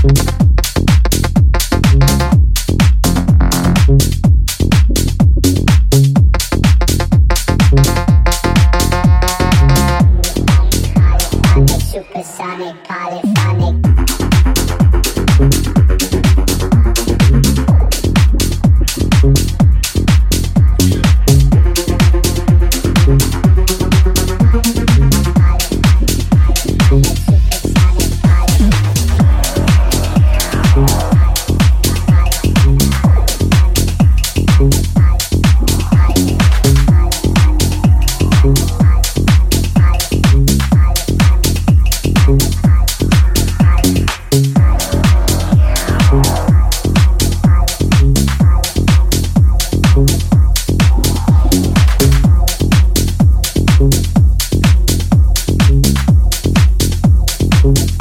Thank Ooh.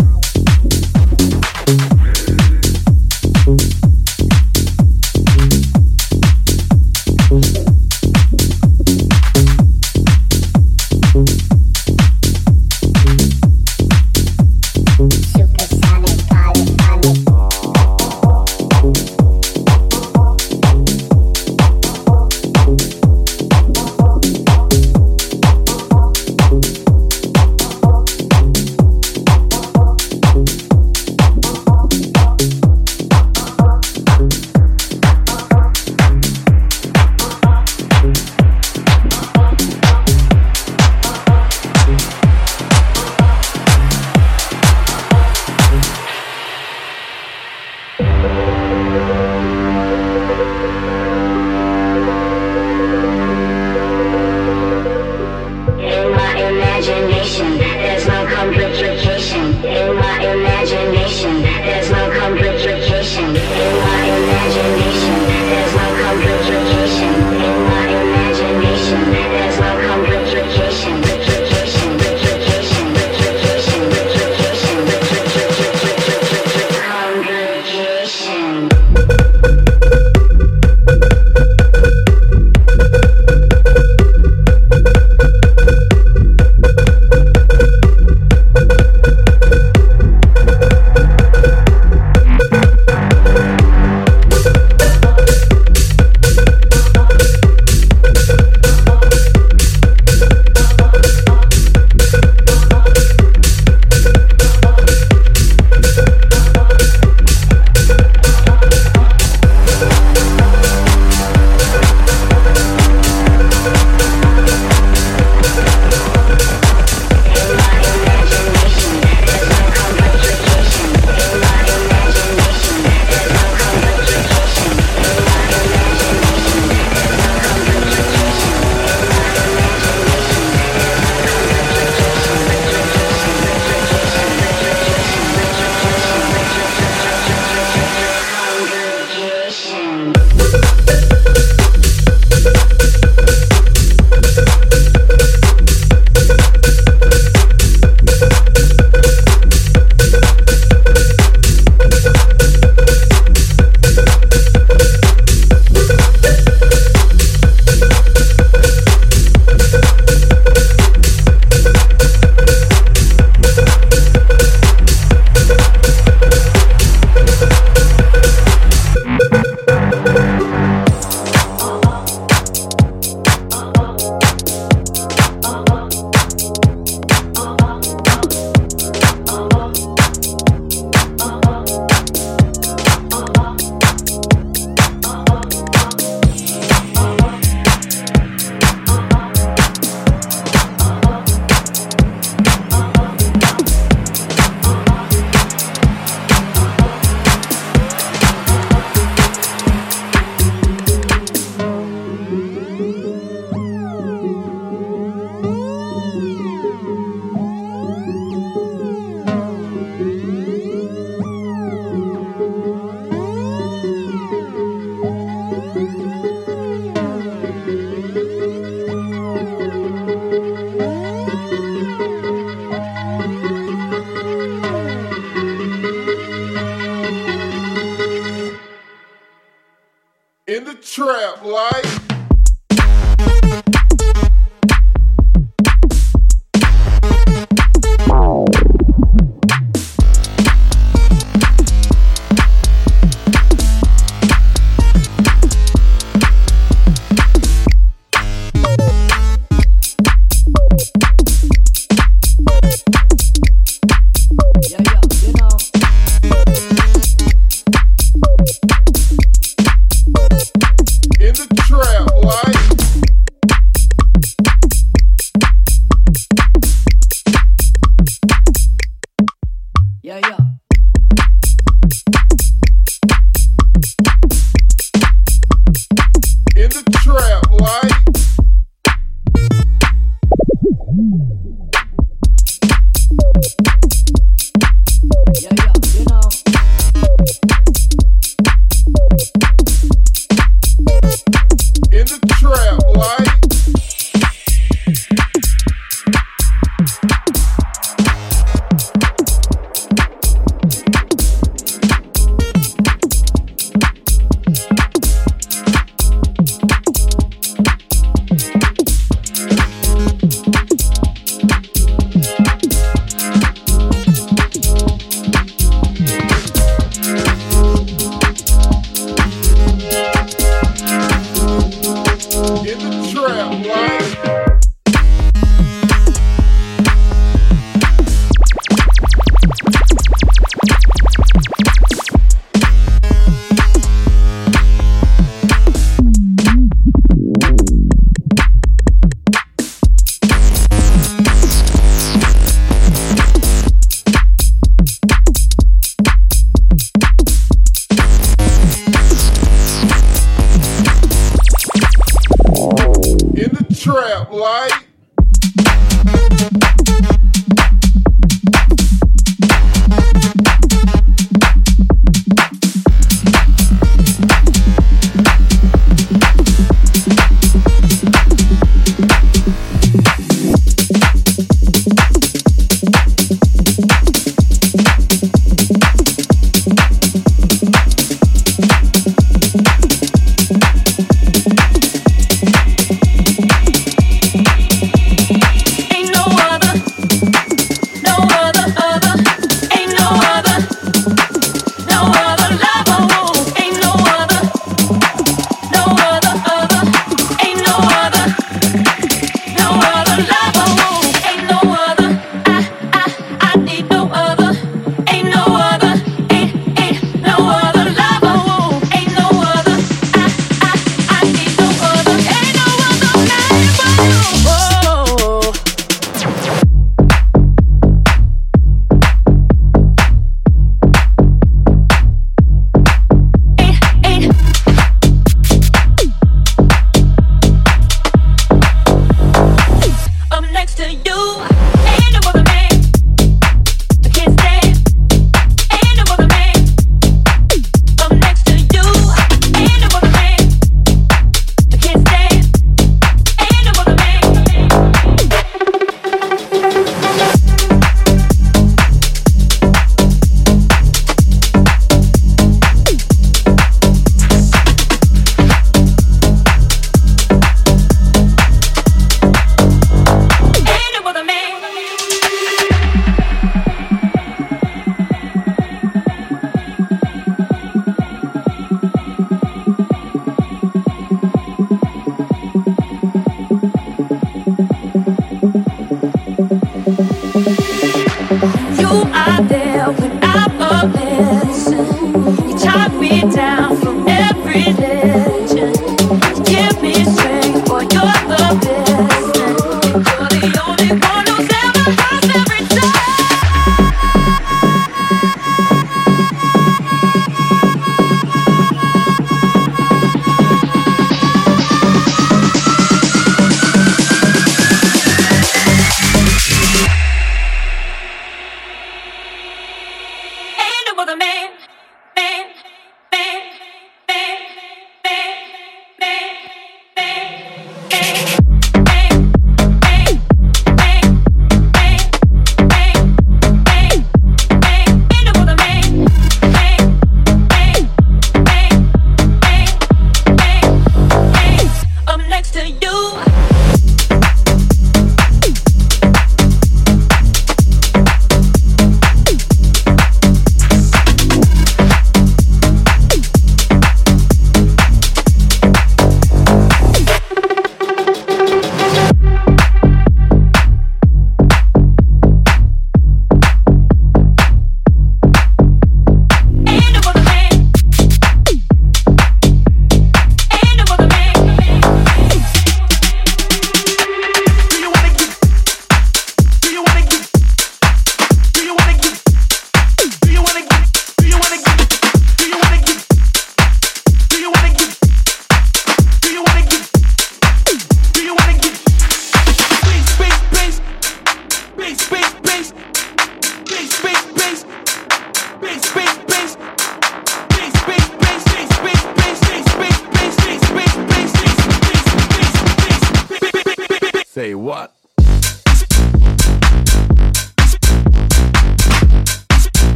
Trap, like. crap, like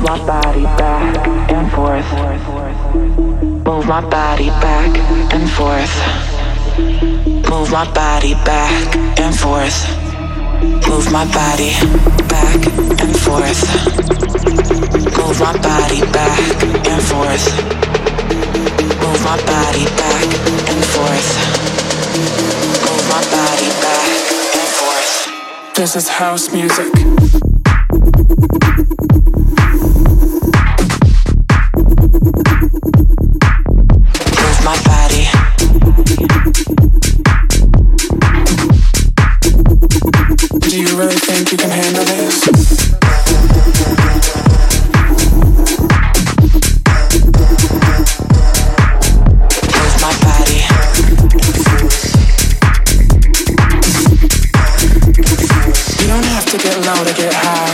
Move my body back and forth. Move my body back and forth. Move my body back and forth. Move my body back and forth. Move my body back and forth. Move my body back and forth. This is house music. to get low to get high.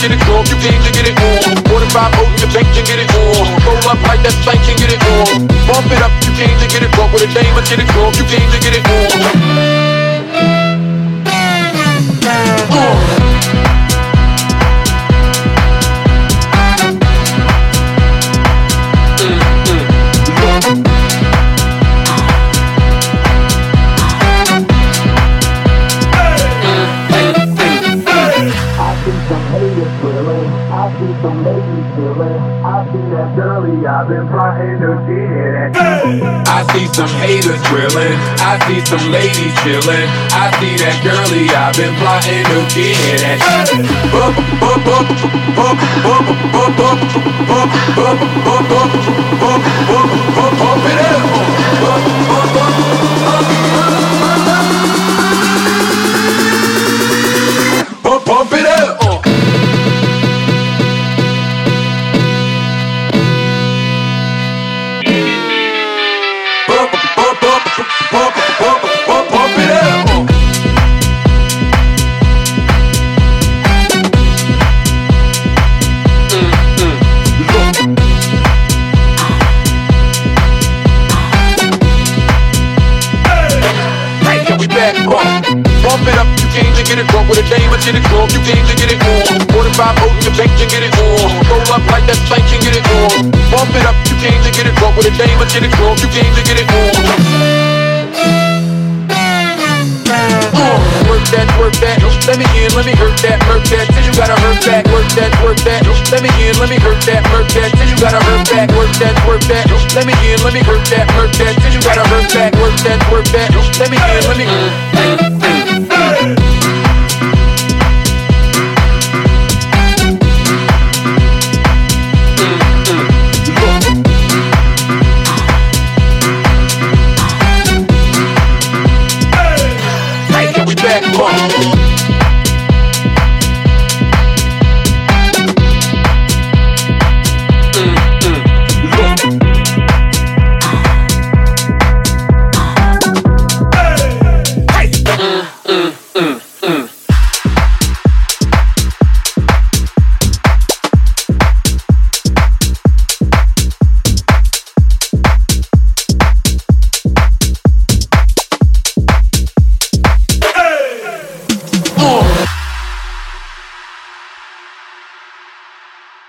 Get it drunk. You came to get it on. 45 volt in your bank and get it on. Roll up like that stank and get it on. Bump it up, you came to get it drunk with a dame and get it drunk. You came to get it on. I see some haters drilling. I see some ladies chilling. I see that girly. I've been plotting to get at. Bump, back, work that, work that, let me in, let me hurt that, hurt that, till you gotta hurt back, work that, work that, let me in, let me